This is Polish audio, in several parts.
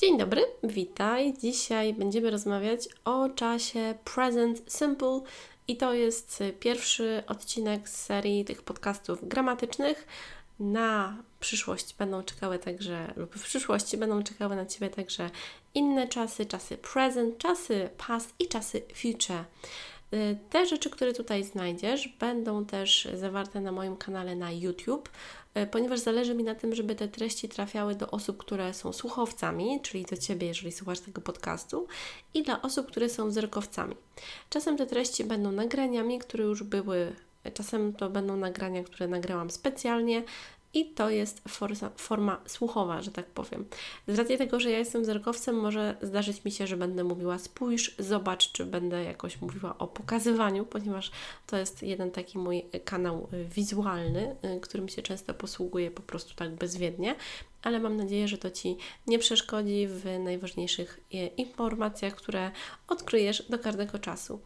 Dzień dobry, witaj. Dzisiaj będziemy rozmawiać o czasie present simple i to jest pierwszy odcinek z serii tych podcastów gramatycznych. Na przyszłość będą czekały także, lub w przyszłości będą czekały na Ciebie także inne czasy, czasy present, czasy past i czasy future. Y, te rzeczy, które tutaj znajdziesz, będą też zawarte na moim kanale na YouTube, y, ponieważ zależy mi na tym, żeby te treści trafiały do osób, które są słuchowcami, czyli do Ciebie, jeżeli słuchasz tego podcastu, i dla osób, które są wzrokowcami. Czasem te treści będą nagraniami, które już były Czasem to będą nagrania, które nagrałam specjalnie i to jest forma, forma słuchowa, że tak powiem. Z racji tego, że ja jestem wzrokowcem, może zdarzyć mi się, że będę mówiła spójrz, zobacz, czy będę jakoś mówiła o pokazywaniu, ponieważ to jest jeden taki mój kanał wizualny, y, którym się często posługuję po prostu tak bezwiednie, ale mam nadzieję, że to Ci nie przeszkodzi w najważniejszych y, informacjach, które odkryjesz do każdego czasu.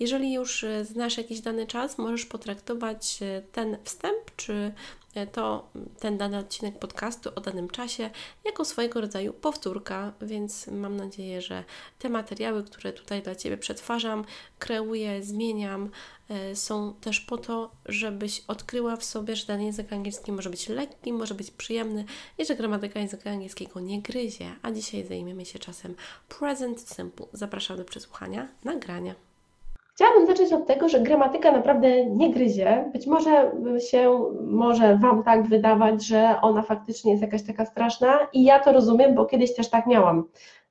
Jeżeli już y, znasz jakiś dany czas, możesz potraktować ten wstęp czy E, to ten dany odcinek podcastu o danym czasie jako swojego rodzaju powtórka, więc mam nadzieję, że te materiały, które tutaj dla Ciebie przetwarzam, kreuję, zmieniam, e, są też po to, żebyś odkryła w sobie, że dany język angielski może być lekki, może być przyjemny i że gramatyka języka angielskiego nie gryzie. A dzisiaj zajmiemy się czasem present simple. Zapraszam do przesłuchania nagrania. Chciałabym zacząć od tego, że gramatyka naprawdę nie gryzie. Być może się może Wam tak wydawać, że ona faktycznie jest jakaś taka straszna i ja to rozumiem, bo kiedyś też tak miałam.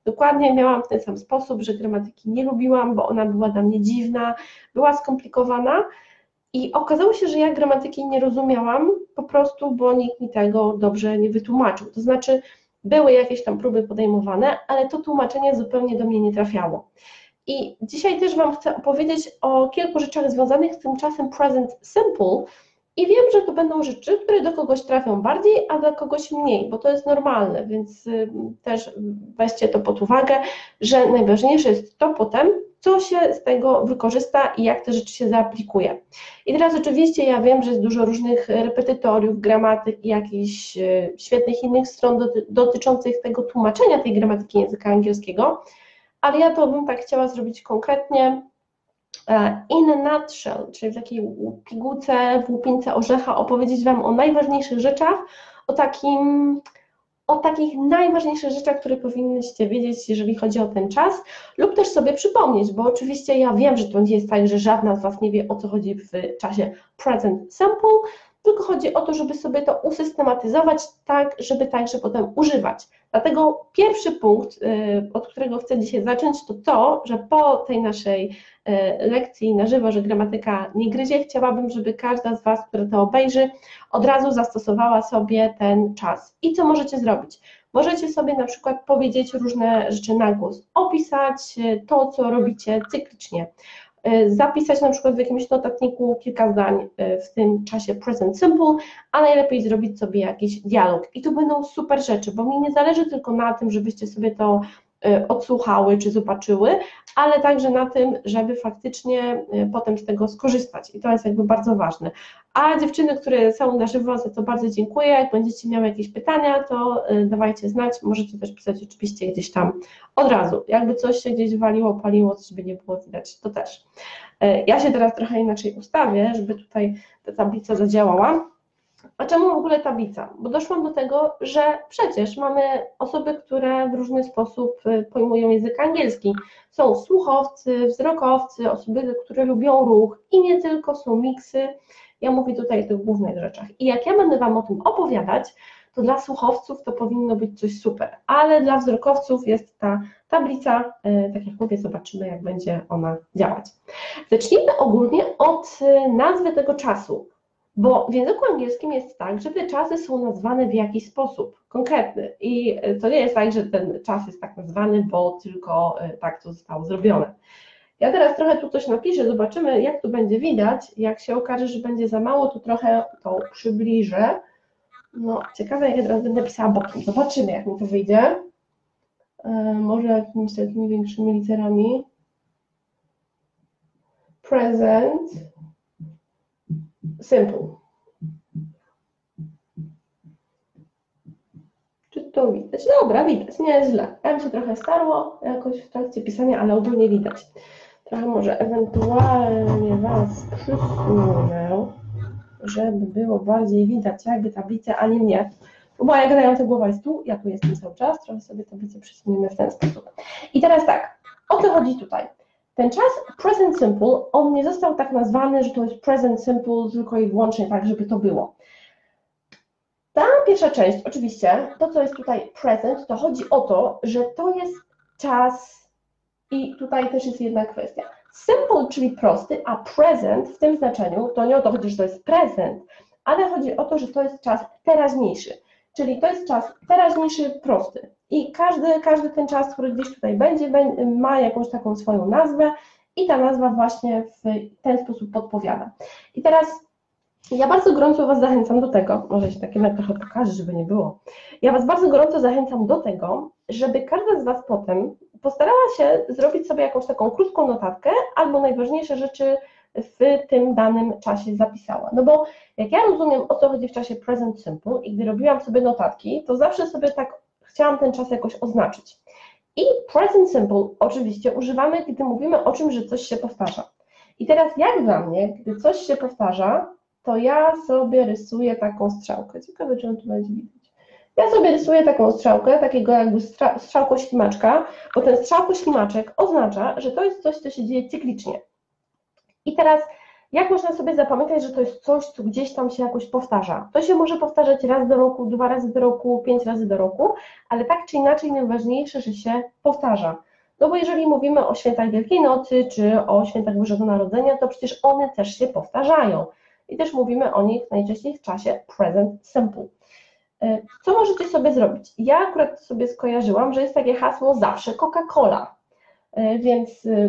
Dokładnie miałam w ten sam sposób, że gramatyki nie lubiłam, bo ona była dla mnie dziwna, była skomplikowana i okazało się, że ja gramatyki nie rozumiałam po prostu, bo nikt mi tego dobrze nie wytłumaczył. To znaczy były jakieś tam próby podejmowane, ale to tłumaczenie zupełnie do mnie nie trafiało. I dzisiaj też Wam chcę opowiedzieć o kilku rzeczach związanych z tym czasem present simple. I wiem, że to będą rzeczy, które do kogoś trafią bardziej, a do kogoś mniej, bo to jest normalne, więc y, też weźcie to pod uwagę, że najważniejsze jest to potem, co się z tego wykorzysta i jak te rzeczy się zaaplikuje. I teraz oczywiście ja wiem, że jest dużo różnych repetytoriów, gramatyk i jakichś y, świetnych innych stron dotyczących tego tłumaczenia tej gramatyki języka angielskiego, ale ja to bym tak chciała zrobić konkretnie. E, in a nutshell, czyli w takiej pigułce, w łupince orzecha opowiedzieć Wam o najważniejszych rzeczach, o takim o takich najważniejszych rzeczach, które powinnyście wiedzieć, jeżeli chodzi o ten czas, lub też sobie przypomnieć, bo oczywiście ja wiem, że to nie jest tak, że żadna z Was nie wie, o co chodzi w czasie present simple, tylko chodzi o to, żeby sobie to usystematyzować tak, żeby także potem używać. Dlatego pierwszy punkt, y, od którego chcę dzisiaj zacząć, to to, że po tej naszej y, lekcji na żywo, że gramatyka nie gryzie, chciałabym, żeby każda z Was, która to obejrzy, od razu zastosowała sobie ten czas. I co możecie zrobić? Możecie sobie na przykład powiedzieć różne rzeczy na głos, opisać y, to, co robicie cyklicznie. E, zapisać na przykład w jakimś notatniku kilka zdań e, w tym czasie present simple, a najlepiej zrobić sobie jakiś dialog. I to będą super rzeczy, bo mi nie zależy tylko na tym, żebyście sobie to odsłuchały czy zobaczyły, ale także na tym, żeby faktycznie potem z tego skorzystać i to jest jakby bardzo ważne. A dziewczyny, które są na żywo, za to bardzo dziękuję. Jak będziecie miały jakieś pytania, to dawajcie znać. Możecie też pisać oczywiście gdzieś tam od razu. Jakby coś się gdzieś waliło, paliło, coś by nie było widać, to też. Ja się teraz trochę inaczej ustawię, żeby tutaj ta tablica zadziałała. A czemu w ogóle tablica? Bo doszłam do tego, że przecież mamy osoby, które w różny sposób e, pojmują język angielski. Są słuchowcy, wzrokowcy, osoby, które lubią ruch i nie tylko są miksy. Ja mówię tutaj o tych głównych rzeczach. I jak ja będę Wam o tym opowiadać, to dla słuchowców to powinno być coś super, ale dla wzrokowców jest ta tablica, e, tak jak mówię, zobaczymy jak będzie ona działać. Zacznijmy ogólnie od e, nazwy tego czasu. Bo w języku angielskim jest tak, że te czasy są nazwane w jakiś sposób konkretny i to nie jest tak, że ten czas jest tak nazwany, bo tylko e, tak to zostało zrobione. Ja teraz trochę tu coś napiszę, zobaczymy jak tu będzie widać. Jak się okaże, że będzie za mało, to trochę to przybliżę. No, ciekawe jak ja teraz będę pisała bokiem. Zobaczymy jak mi to wyjdzie. E, może jakimiś takimi większymi literami. Present. Simple. Czy to widać? Dobra, widać, nie jest źle. Mi się trochę starło jakoś w trakcie pisania, ale ogólnie widać. Trochę może ewentualnie Was przysunę, żeby było bardziej widać jakby tablicę, a nie mnie. Bo jak grająca głowa jest tu, ja tu jestem cały czas, trochę sobie tablicę przesuniemy w ten sposób. I teraz tak, o co chodzi tutaj? Ten czas present simple, on nie został tak nazwany, że to jest present simple tylko i wyłącznie tak, żeby to było. Ta pierwsza część, oczywiście, to co jest tutaj present, to chodzi o to, że to jest czas i tutaj też jest jedna kwestia. Simple, czyli prosty, a present w tym znaczeniu, to nie o to chodzi, że to jest present, ale chodzi o to, że to jest czas teraźniejszy, czyli to jest czas teraźniejszy prosty. I każdy, każdy ten czas, który gdzieś tutaj będzie, ma jakąś taką swoją nazwę i ta nazwa właśnie w ten sposób podpowiada. I teraz ja bardzo gorąco Was zachęcam do tego, może się takie trochę pokaże, żeby nie było. Ja Was bardzo gorąco zachęcam do tego, żeby każda z Was potem postarała się zrobić sobie jakąś taką krótką notatkę albo najważniejsze rzeczy w tym danym czasie zapisała. No bo jak ja rozumiem, o co chodzi w czasie present simple i gdy robiłam sobie notatki, to zawsze sobie tak chciałam ten czas jakoś oznaczyć. I present simple oczywiście używamy, kiedy mówimy o czymś, że coś się powtarza. I teraz jak dla mnie, gdy coś się powtarza, to ja sobie rysuję taką strzałkę. Ciekawe, czy on tu będzie widać. Ja sobie rysuję taką strzałkę, takiego jakby strzałko-ślimaczka, bo ten strzałko-ślimaczek oznacza, że to jest coś, co się dzieje cyklicznie. I teraz jak można sobie zapamiętać, że to jest coś, co gdzieś tam się jakoś powtarza? To się może powtarzać raz do roku, dwa razy do roku, pięć razy do roku, ale tak czy inaczej najważniejsze, że się powtarza. No bo jeżeli mówimy o świętach Wielkiej Nocy czy o świętach Bożego Narodzenia, to przecież one też się powtarzają. I też mówimy o nich najczęściej w czasie present simple. E, co możecie sobie zrobić? Ja akurat sobie skojarzyłam, że jest takie hasło zawsze Coca-Cola. E, więc e,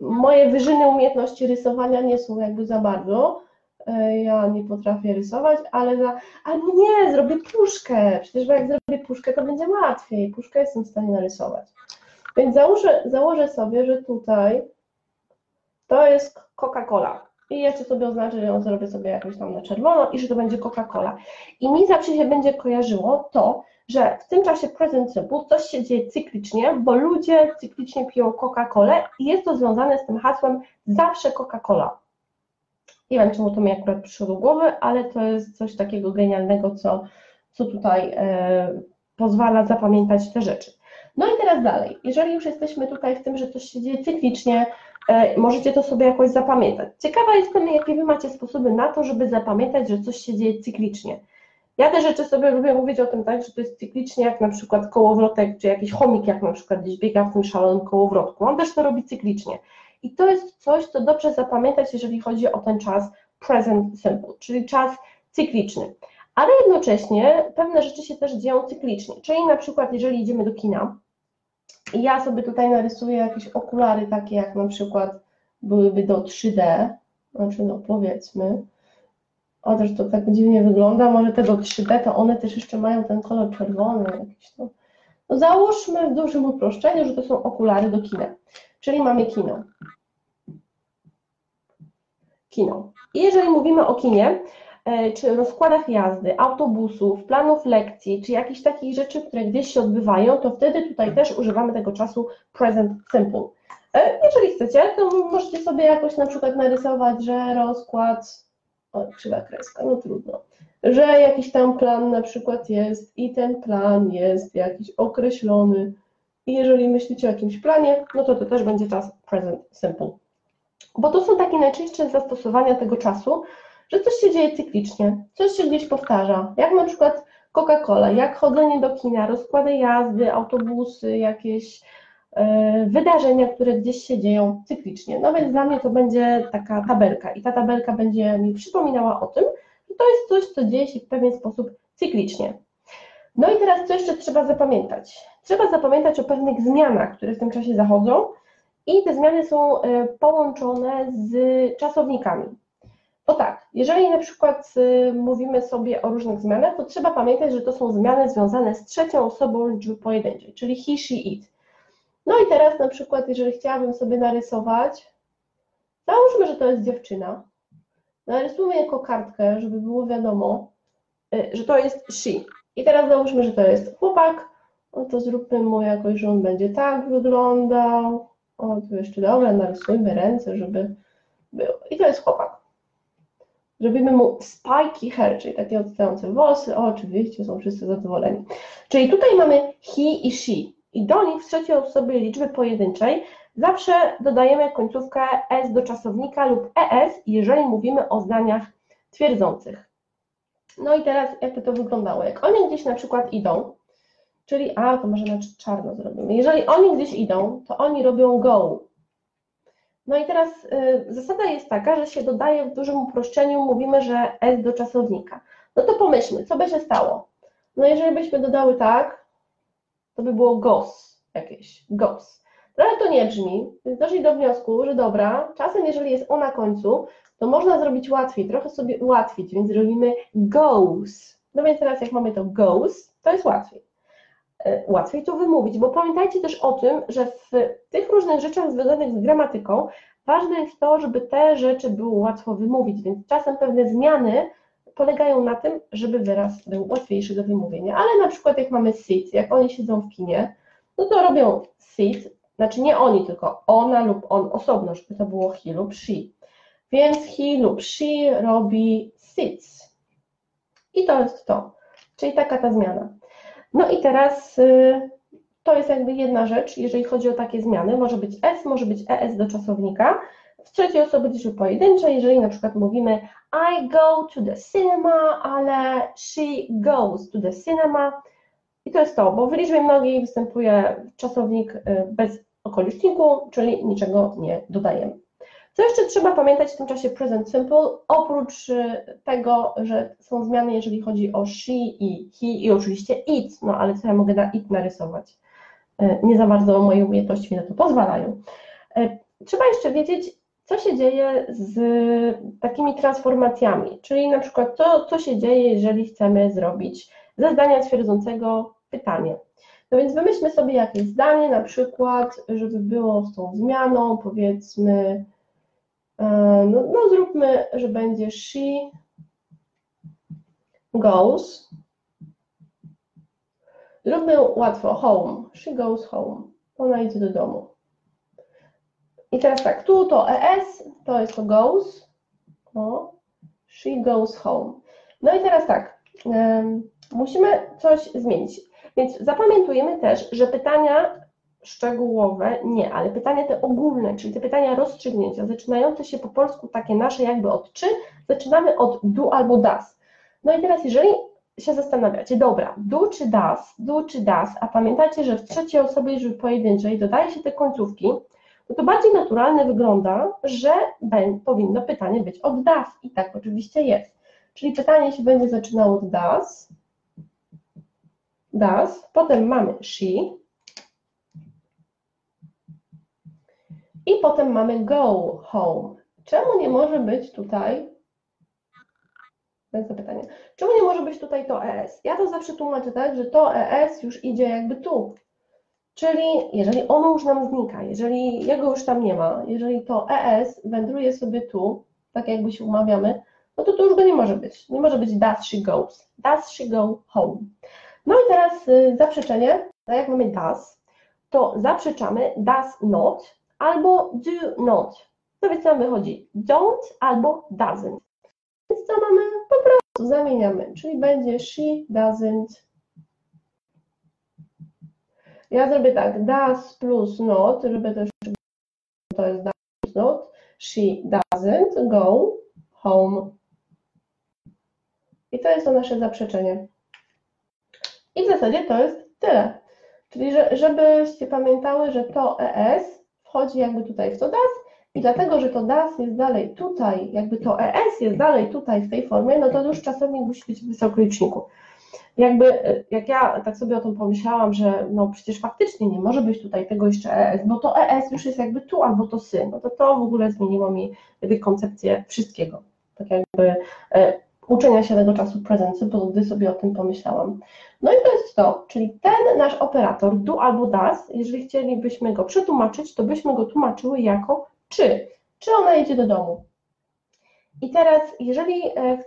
moje wyżyny umiejętności rysowania nie są jakby za bardzo. E, ja nie potrafię rysować, ale za, albo nie, zrobię puszkę. Przecież jak zrobię puszkę, to będzie łatwiej. Puszkę jestem w stanie narysować. Więc założę, założę sobie, że tutaj to jest Coca-Cola. I jeszcze sobie oznaczę, że ją zrobię sobie jakoś tam na czerwono i że to będzie Coca-Cola. I mi zawsze się będzie kojarzyło to, że w tym czasie present simple coś się dzieje cyklicznie, bo ludzie cyklicznie piją Coca-Colę i jest to związane z tym hasłem zawsze Coca-Cola. Nie wiem, czemu to mi akurat przyszło do głowy, ale to jest coś takiego genialnego, co, co tutaj e, pozwala zapamiętać te rzeczy. No i teraz dalej, jeżeli już jesteśmy tutaj w tym, że coś się dzieje cyklicznie, e, możecie to sobie jakoś zapamiętać. Ciekawa jestem, jakie Wy macie sposoby na to, żeby zapamiętać, że coś się dzieje cyklicznie. Ja te rzeczy sobie lubię mówić o tym tak, że to jest cyklicznie, jak na przykład kołowrotek, czy jakiś chomik, jak na przykład gdzieś biega w tym szalonym kołowrotku. On też to robi cyklicznie. I to jest coś, co dobrze zapamiętać, jeżeli chodzi o ten czas present simple, czyli czas cykliczny. Ale jednocześnie pewne rzeczy się też dzieją cyklicznie. Czyli na przykład, jeżeli idziemy do kina, i ja sobie tutaj narysuję jakieś okulary takie, jak na przykład byłyby do 3D, znaczy no powiedzmy, Chociaż to tak dziwnie wygląda, może tego 3D, to one też jeszcze mają ten kolor czerwony jakiś. No. no załóżmy w dużym uproszczeniu, że to są okulary do kina, czyli mamy kino. Kino. I jeżeli mówimy o kinie, e, czy rozkładach jazdy, autobusów, planów lekcji, czy jakichś takich rzeczy, które gdzieś się odbywają, to wtedy tutaj też używamy tego czasu present simple. E, jeżeli chcecie, to możecie sobie jakoś na przykład narysować, że rozkład o, krzywa kreska, no trudno, że jakiś tam plan na przykład jest i ten plan jest jakiś określony i jeżeli myślicie o jakimś planie, no to to też będzie czas present simple. Bo to są takie najczęstsze zastosowania tego czasu, że coś się dzieje cyklicznie, coś się gdzieś powtarza, jak na przykład Coca-Cola, jak chodzenie do kina, rozkłady jazdy, autobusy, jakieś wydarzenia, które gdzieś się dzieją cyklicznie. No więc dla mnie to będzie taka tabelka i ta tabelka będzie mi przypominała o tym, że to jest coś, co dzieje się w pewien sposób cyklicznie. No i teraz co jeszcze trzeba zapamiętać? Trzeba zapamiętać o pewnych zmianach, które w tym czasie zachodzą i te zmiany są e, połączone z czasownikami. O tak, jeżeli na przykład y, mówimy sobie o różnych zmianach, to trzeba pamiętać, że to są zmiany związane z trzecią osobą liczby pojedynczej, czyli he, she, it. No i teraz na przykład, jeżeli chciałabym sobie narysować, załóżmy, że to jest dziewczyna, narysujmy jako kartkę, żeby było wiadomo, y, że to jest she. I teraz załóżmy, że to jest chłopak, no to zróbmy mu jakoś, że on będzie tak wyglądał. O, tu jeszcze dobra, narysujmy ręce, żeby było. I to jest chłopak. Zrobimy mu spiky hair, czyli takie odstające włosy. O, oczywiście są wszyscy zadowoleni. Czyli tutaj mamy he i she. I do nich w trzeciej osobie liczby pojedynczej zawsze dodajemy końcówkę s do czasownika lub es, jeżeli mówimy o zdaniach twierdzących. No i teraz jakby to wyglądało? Jak oni gdzieś na przykład idą, czyli, a to może na czarno zrobimy. Jeżeli oni gdzieś idą, to oni robią go. No i teraz y, zasada jest taka, że się dodaje w dużym uproszczeniu, mówimy, że s do czasownika. No to pomyślmy, co by się stało? No jeżeli byśmy dodały tak, to by było gos jakieś, gos. Trochę to nie brzmi, więc doszli do wniosku, że dobra, czasem jeżeli jest o na końcu, to można zrobić łatwiej, trochę sobie ułatwić, więc robimy goes. No więc teraz jak mamy to goes, to jest łatwiej. E, łatwiej to wymówić, bo pamiętajcie też o tym, że w tych różnych rzeczach związanych z gramatyką ważne jest to, żeby te rzeczy było łatwo wymówić, więc czasem pewne zmiany polegają na tym, żeby wyraz był łatwiejszy do wymówienia, ale na przykład jak mamy sit, jak oni siedzą w kinie, no to robią sit, znaczy nie oni, tylko ona lub on osobno, żeby to było he lub she. Więc he lub she robi sits. I to jest to, czyli taka ta zmiana. No i teraz y, to jest jakby jedna rzecz, jeżeli chodzi o takie zmiany. Może być S, może być ES do czasownika. W trzeciej osobie liczby pojedynczej, jeżeli na przykład mówimy I go to the cinema, ale she goes to the cinema. I to jest to, bo w liczbie mnogiej występuje czasownik y, bez okoliczniku, czyli niczego nie dodajemy. Co jeszcze trzeba pamiętać w tym czasie present simple, oprócz y, tego, że są zmiany, jeżeli chodzi o she i he i oczywiście it, no ale co ja mogę na it narysować? Y, nie za bardzo moje umiejętności mi na to pozwalają. Trzeba jeszcze wiedzieć, co się dzieje z takimi transformacjami, czyli na przykład co, co się dzieje, jeżeli chcemy zrobić ze zdania twierdzącego pytanie. No więc wymyślmy sobie jakieś zdanie, na przykład, żeby było z tą zmianą, powiedzmy, E, no, no zróbmy, że będzie she goes. Zróbmy łatwo, home. She goes home. Ona idzie do domu. I teraz tak, tu to es, to jest to goes. O, she goes home. No i teraz tak, musimy coś zmienić. Więc zapamiętujemy też, że pytania szczegółowe, nie, ale pytania te ogólne, czyli te pytania rozstrzygnięcia, zaczynające się po polsku takie nasze jakby od czy, zaczynamy od do albo das. No i teraz jeżeli się zastanawiacie, dobra, do czy das, do czy das, a pamiętajcie, że w trzeciej osobie liczby pojedynczej dodaje się te końcówki, no to bardziej naturalne wygląda, że powinno pytanie być od das i tak oczywiście jest. Czyli pytanie się będzie zaczynało od das, das, potem mamy she, I potem mamy go home. Czemu nie może być tutaj, zapytanie, czemu nie może być tutaj to ES? Ja to zawsze tłumaczę tak, że to ES już idzie jakby tu. Czyli jeżeli ono już nam znika, jeżeli jego już tam nie ma, jeżeli to ES wędruje sobie tu, tak jakby się umawiamy, no to tu już go nie może być. Nie może być does she goes. Does she go home. No i teraz y, zaprzeczenie, tak jak mamy does, to zaprzeczamy does not, albo do not. To więc nam wychodzi don't albo doesn't. Więc co mamy? Po prostu zamieniamy, czyli będzie she doesn't. Ja zrobię tak, does plus not, żeby też to jest does plus not. She doesn't go home. I to jest to nasze zaprzeczenie. I w zasadzie to jest tyle. Czyli że, żebyście pamiętały, że to ES wchodzi jakby tutaj w to DAS i dlatego, że to DAS jest dalej tutaj, jakby to ES jest dalej tutaj w tej formie, no to już czasownik musi być w wysokoliczniku. Jakby, jak ja tak sobie o tym pomyślałam, że no przecież faktycznie nie może być tutaj tego jeszcze ES, bo to ES już jest jakby tu albo to sy, no to to w ogóle zmieniło mi jakby koncepcję wszystkiego. Tak jakby e, uczenia się tego czasu present simple, gdy sobie o tym pomyślałam. No i to jest to, czyli ten nasz operator do albo does, jeżeli chcielibyśmy go przetłumaczyć, to byśmy go tłumaczyły jako czy. Czy ona jedzie do domu? I teraz, jeżeli e,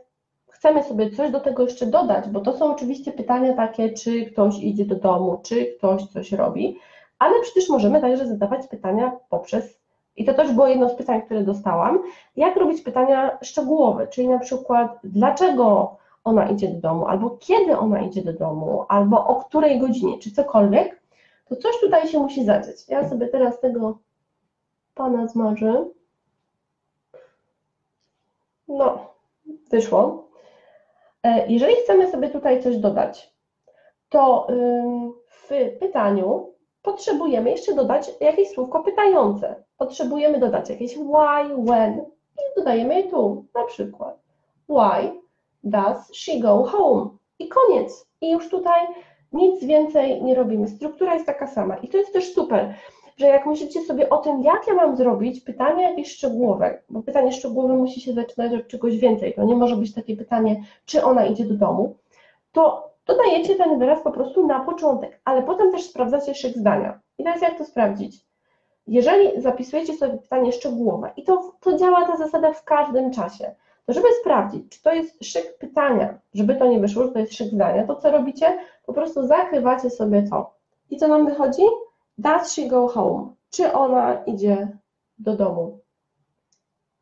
chcemy sobie coś do tego jeszcze dodać, bo to są oczywiście pytania takie, czy ktoś idzie do domu, czy ktoś coś robi, ale przecież możemy także zadawać pytania poprzez, i to też było jedno z pytań, które dostałam, jak robić pytania szczegółowe, czyli na przykład dlaczego ona idzie do domu, albo kiedy ona idzie do domu, albo o której godzinie, czy cokolwiek, to coś tutaj się musi zadzieć. Ja sobie teraz tego pana zmarzę. No, wyszło. E, jeżeli chcemy sobie tutaj coś dodać, to w pytaniu potrzebujemy jeszcze dodać jakieś słówko pytające. Potrzebujemy dodać jakieś why, when i dodajemy je tu, na przykład why does she go home? I koniec. I już tutaj nic więcej nie robimy. Struktura jest taka sama. I to jest też super, że jak myślicie sobie o tym, jak ja mam zrobić pytanie jakieś szczegółowe, bo pytanie szczegółowe musi się zaczynać od czegoś więcej, to nie może być takie pytanie, czy ona idzie do domu, to dodajecie ten wyraz po prostu na początek, ale potem też sprawdzacie szyk zdania. I teraz jak to sprawdzić? Jeżeli zapisujecie sobie pytanie szczegółowe, i to, to działa ta zasada w każdym czasie, to żeby sprawdzić, czy to jest szyk pytania, żeby to nie wyszło, że to jest szyk zdania, to co robicie? Po prostu zakrywacie sobie to. I co nam wychodzi? Does she go home? Czy ona idzie do domu?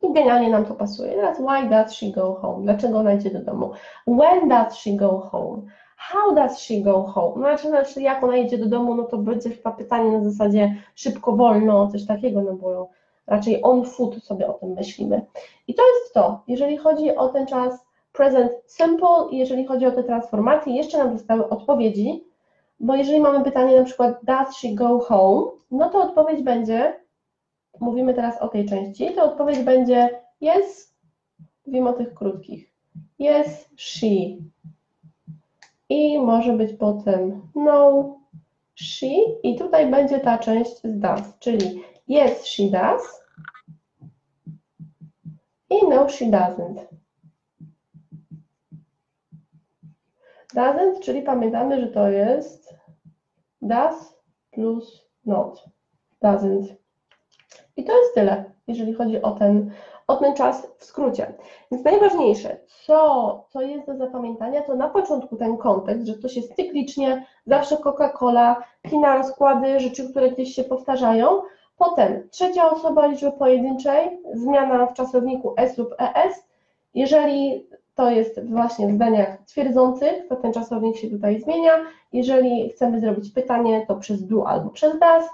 I genialnie nam to pasuje. Teraz why does she go home? Dlaczego ona idzie do domu? When does she go home? How does she go home? No, znaczy, znaczy jak ona idzie do domu, no to będzie chyba pytanie na zasadzie szybko, wolno, coś takiego, no bo raczej on foot sobie o tym myślimy. I to jest to, jeżeli chodzi o ten czas present simple, jeżeli chodzi o te transformacje, jeszcze nam zostały odpowiedzi, bo jeżeli mamy pytanie na przykład does she go home, no to odpowiedź będzie, mówimy teraz o tej części, to odpowiedź będzie yes, mówimy o tych krótkich, yes, she. I może być potem no, she i tutaj będzie ta część z does, czyli yes, she does i no, she doesn't. Doesn't, czyli pamiętamy, że to jest does plus not. Doesn't. I to jest tyle, jeżeli chodzi o ten, o ten czas w skrócie. Więc najważniejsze, co, co jest do zapamiętania, to na początku ten kontekst, że to się cyklicznie, zawsze Coca-Cola, kina rozkłady, rzeczy, które gdzieś się powtarzają. Potem trzecia osoba liczby pojedynczej, zmiana w czasowniku S lub ES. Jeżeli to jest właśnie w zdaniach twierdzących, to ten czasownik się tutaj zmienia. Jeżeli chcemy zrobić pytanie, to przez do albo przez das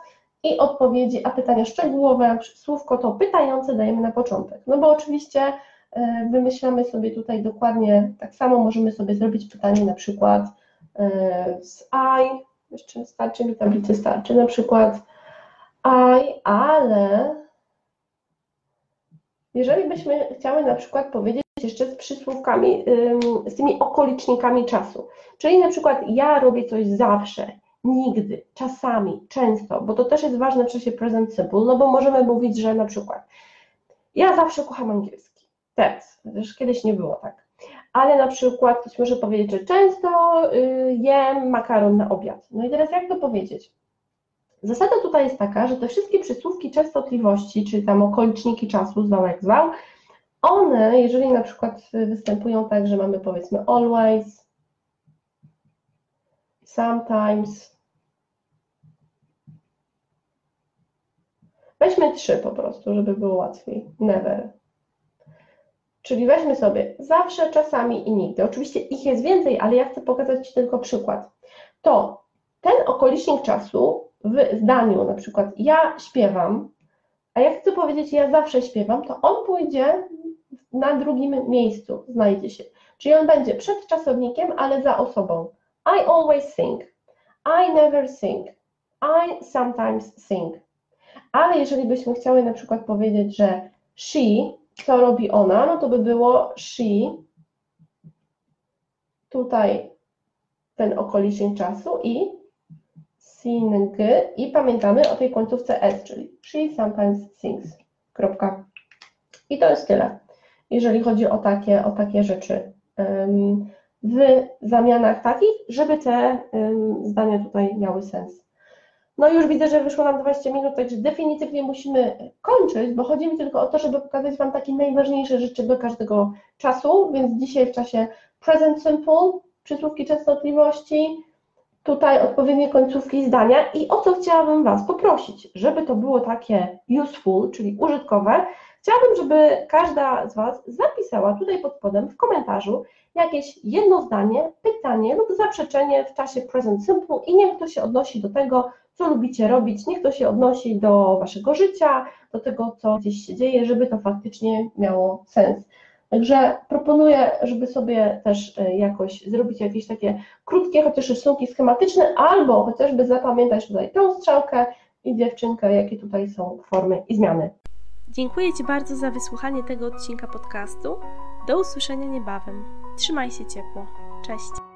i odpowiedzi, a pytania szczegółowe, słówko to pytające dajemy na początek. No bo oczywiście e, wymyślamy sobie tutaj dokładnie, tak samo możemy sobie zrobić pytanie na przykład e, z I, jeszcze starczy mi tablicy, starczy, na przykład I, ale jeżeli byśmy chciały na przykład powiedzieć jeszcze z przysłówkami, z tymi okolicznikami czasu, czyli na przykład ja robię coś zawsze, nigdy, czasami, często, bo to też jest ważne w czasie present simple, no bo możemy mówić, że na przykład ja zawsze kocham angielski, teraz, też kiedyś nie było tak, ale na przykład ktoś może powiedzieć, że często y, jem makaron na obiad. No i teraz jak to powiedzieć? Zasada tutaj jest taka, że te wszystkie przysłówki częstotliwości, czy tam okoliczniki czasu, zwał jak zwał, one, jeżeli na przykład występują tak, że mamy powiedzmy always, sometimes, weźmy trzy po prostu, żeby było łatwiej, never. Czyli weźmy sobie zawsze, czasami i nigdy. Oczywiście ich jest więcej, ale ja chcę pokazać Ci tylko przykład. To ten okolicznik czasu w zdaniu, na przykład ja śpiewam, a jak chcę powiedzieć ja zawsze śpiewam, to on pójdzie na drugim miejscu, znajdzie się. Czyli on będzie przed czasownikiem, ale za osobą. I always sing. I never sing. I sometimes sing. Ale jeżeli byśmy chciały na przykład powiedzieć, że she, co robi ona, no to by było she, tutaj ten okolicznik czasu i sing i pamiętamy o tej końcówce s, czyli she sometimes sings. Kropka. I to jest tyle, jeżeli chodzi o takie, o takie rzeczy. W zamianach takich, żeby te zdania tutaj miały sens. No już widzę, że wyszło nam 20 minut, także definitywnie musimy kończyć, bo chodzi mi tylko o to, żeby pokazać Wam takie najważniejsze rzeczy do każdego czasu, więc dzisiaj w czasie present simple, przysłówki częstotliwości, tutaj odpowiednie końcówki zdania i o co chciałabym Was poprosić, żeby to było takie useful, czyli użytkowe, chciałabym, żeby każda z Was zapisała tutaj pod spodem w komentarzu jakieś jedno zdanie, pytanie lub zaprzeczenie w czasie present simple i niech to się odnosi do tego, co lubicie robić, niech to się odnosi do Waszego życia, do tego, co gdzieś się dzieje, żeby to faktycznie miało sens. Także proponuję, żeby sobie też e, jakoś zrobić jakieś takie krótkie, chociaż rysunki schematyczne, albo chociażby zapamiętać tutaj tą strzałkę i dziewczynkę, jakie tutaj są formy i zmiany. Dziękuję Ci bardzo za wysłuchanie tego odcinka podcastu. Do usłyszenia niebawem. Trzymaj się ciepło. Cześć.